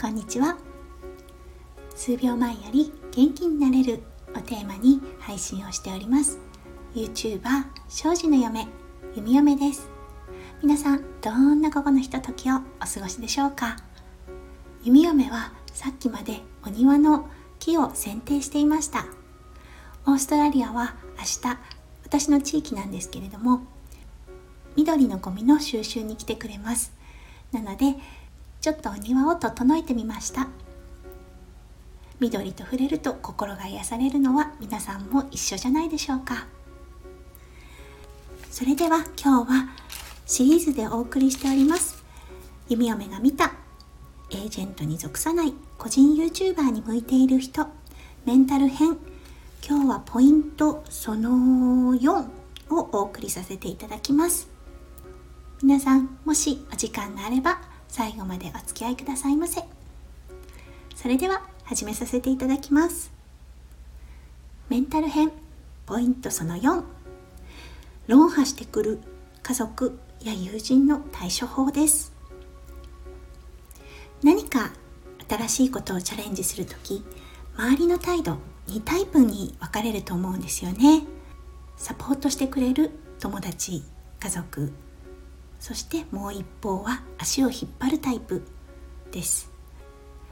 こんにちは。数秒前より元気になれるをテーマに配信をしております。YouTuber 庄司の嫁弓嫁です。皆さんどんな午後のひとときをお過ごしでしょうか？弓嫁はさっきまでお庭の木を剪定していました。オーストラリアは明日私の地域なんですけれども緑のゴミの収集に来てくれます。なのでちょっとお庭を整えてみました。緑と触れると心が癒されるのは皆さんも一緒じゃないでしょうか。それでは今日はシリーズでお送りしております。弓嫁が見たエージェントに属さない個人 YouTuber に向いている人メンタル編。今日はポイントその4をお送りさせていただきます。皆さんもしお時間があれば最後までお付き合いくださいませ。それでは始めさせていただきます。メンタル編ポイントその4論破してくる家族や友人の対処法です。何か新しいことをチャレンジする時周りの態度2タイプに分かれると思うんですよね。サポートしてくれる友達家族そしてもう一方は足を引っ張るタイプです。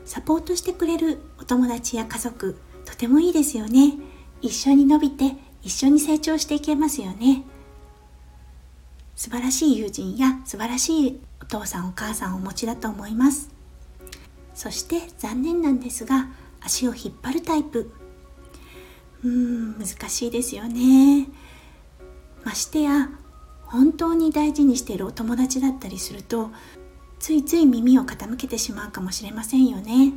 サポートしてくれるお友達や家族とてもいいですよね。一緒に伸びて一緒に成長していけますよね。素晴らしい友人や素晴らしいお父さんお母さんをお持ちだと思います。そして残念なんですが足を引っ張るタイプ。うーん難しいですよね。ましてや本当に大事にしているお友達だったりするとついつい耳を傾けてしまうかもしれませんよね。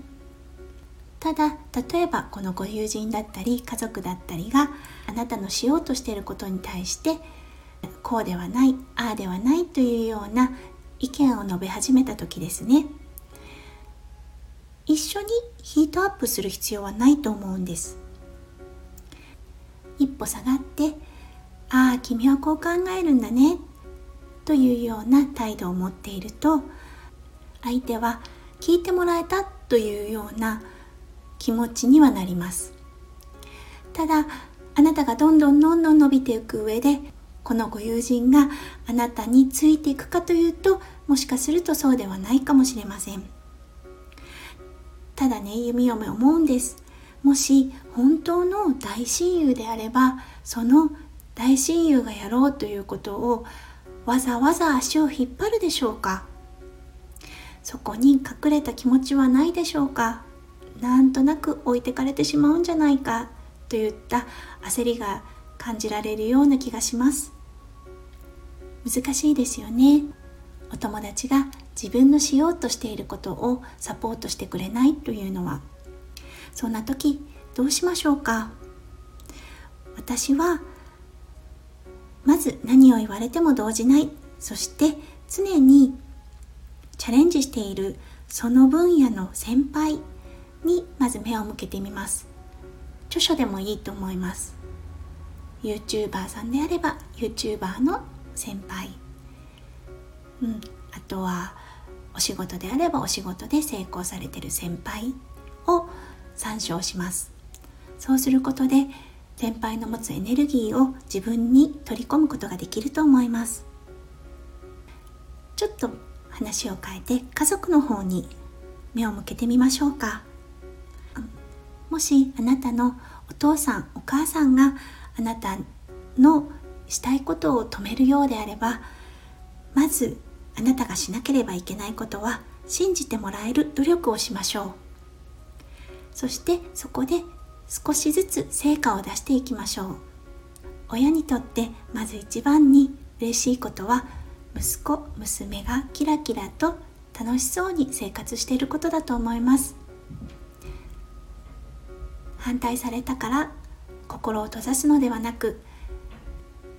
ただ例えばこのご友人だったり家族だったりがあなたのしようとしていることに対してこうではないああではないというような意見を述べ始めた時ですね。一緒にヒートアップする必要はないと思うんです。一歩下がってああ君はこう考えるんだね。というような態度を持っていると相手は聞いてもらえたというような気持ちにはなります。ただあなたがどんどんどんどん伸びていく上でこのご友人があなたについていくかというともしかするとそうではないかもしれません。ただね弓嫁思うんです。もし本当の大親友であればその大親友がやろうということをわざわざ足を引っ張るでしょうか？そこに隠れた気持ちはないでしょうか？なんとなく置いてかれてしまうんじゃないか？といった焦りが感じられるような気がします。難しいですよね。お友達が自分のしようとしていることをサポートしてくれないというのは。そんな時どうしましょうか？私はまず何を言われても動じない。そして常にチャレンジしているその分野の先輩にまず目を向けてみます。著書でもいいと思います。YouTuber さんであれば YouTuber の先輩。うん。あとはお仕事であればお仕事で成功されてる先輩を参照します。そうすることで先輩の持つエネルギーを自分に取り込むことができると思います。ちょっと話を変えて家族の方に目を向けてみましょうか。もしあなたのお父さんお母さんがあなたのしたいことを止めるようであればまずあなたがしなければいけないことは信じてもらえる努力をしましょう。そしてそこで少しずつ成果を出していきましょう親にとってまず一番に嬉しいことは息子娘がキラキラと楽しそうに生活していることだと思います反対されたから心を閉ざすのではなく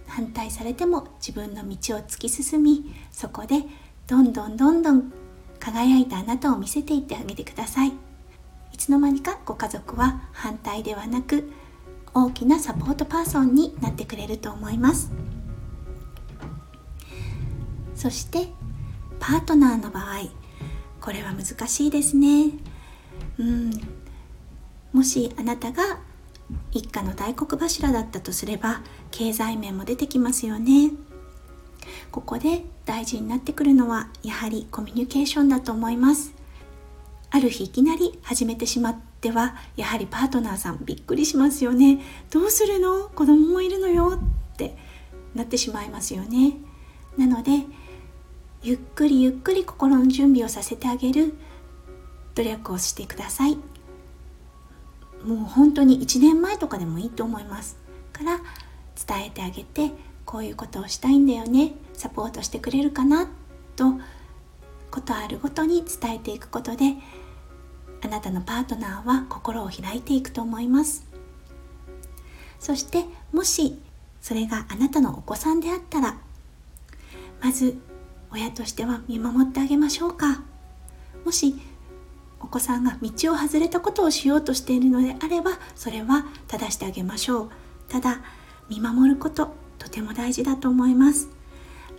反対されても自分の道を突き進みそこでどんどんどんどん輝いたあなたを見せていってあげてください。つの間にかご家族は反対ではなく大きなサポートパーソンになってくれると思います。そしてパートナーの場合これは難しいですね。うん。もしあなたが一家の大黒柱だったとすれば経済面も出てきますよね。ここで大事になってくるのはやはりコミュニケーションだと思います。ある日いきなり始めてしまってはやはりパートナーさんびっくりしますよね。どうするの？子供もいるのよってなってしまいますよね。なのでゆっくりゆっくり心の準備をさせてあげる努力をしてください。もう本当に1年前とかでもいいと思います。から伝えてあげてこういうことをしたいんだよね。サポートしてくれるかな？とことあるごとに伝えていくことであなたのパートナーは心を開いていくと思います。そしてもしそれがあなたのお子さんであったらまず親としては見守ってあげましょうか。もしお子さんが道を外れたことをしようとしているのであればそれは正してあげましょう。ただ見守ることとても大事だと思います。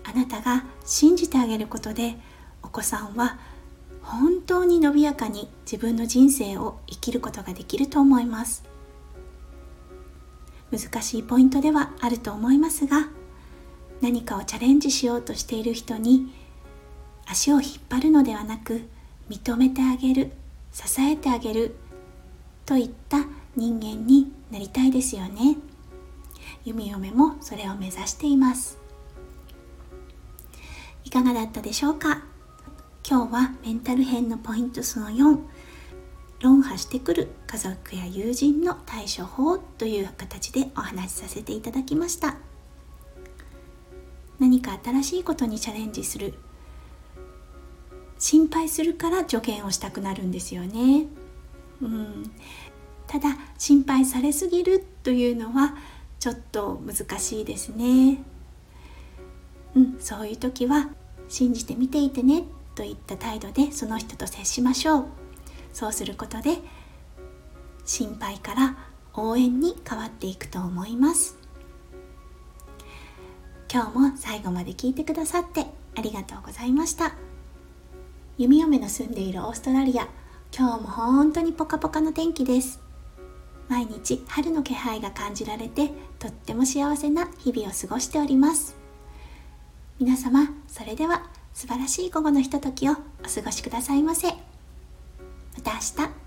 あなたが信じてあげることでお子さんは本当に伸びやかに自分の人生を生きることができると思います。難しいポイントではあると思いますが何かをチャレンジしようとしている人に足を引っ張るのではなく認めてあげる支えてあげるといった人間になりたいですよね。弓嫁もそれを目指しています。いかがだったでしょうか？今日はメンタル編のポイントその4論破してくる家族や友人の対処法という形でお話しさせていただきました。何か新しいことにチャレンジする。心配するから助言をしたくなるんですよね。うん、ただ心配されすぎるというのはちょっと難しいですね。うん、そういう時は信じてみていてね。といった態度でその人と接しましょう。そうすることで心配から応援に変わっていくと思います。今日も最後まで聞いてくださってありがとうございました。弓嫁の住んでいるオーストラリア今日も本当にポカポカの天気です毎日春の気配が感じられてとっても幸せな日々を過ごしております皆様それでは素晴らしい午後のひとときをお過ごしくださいませ。また明日。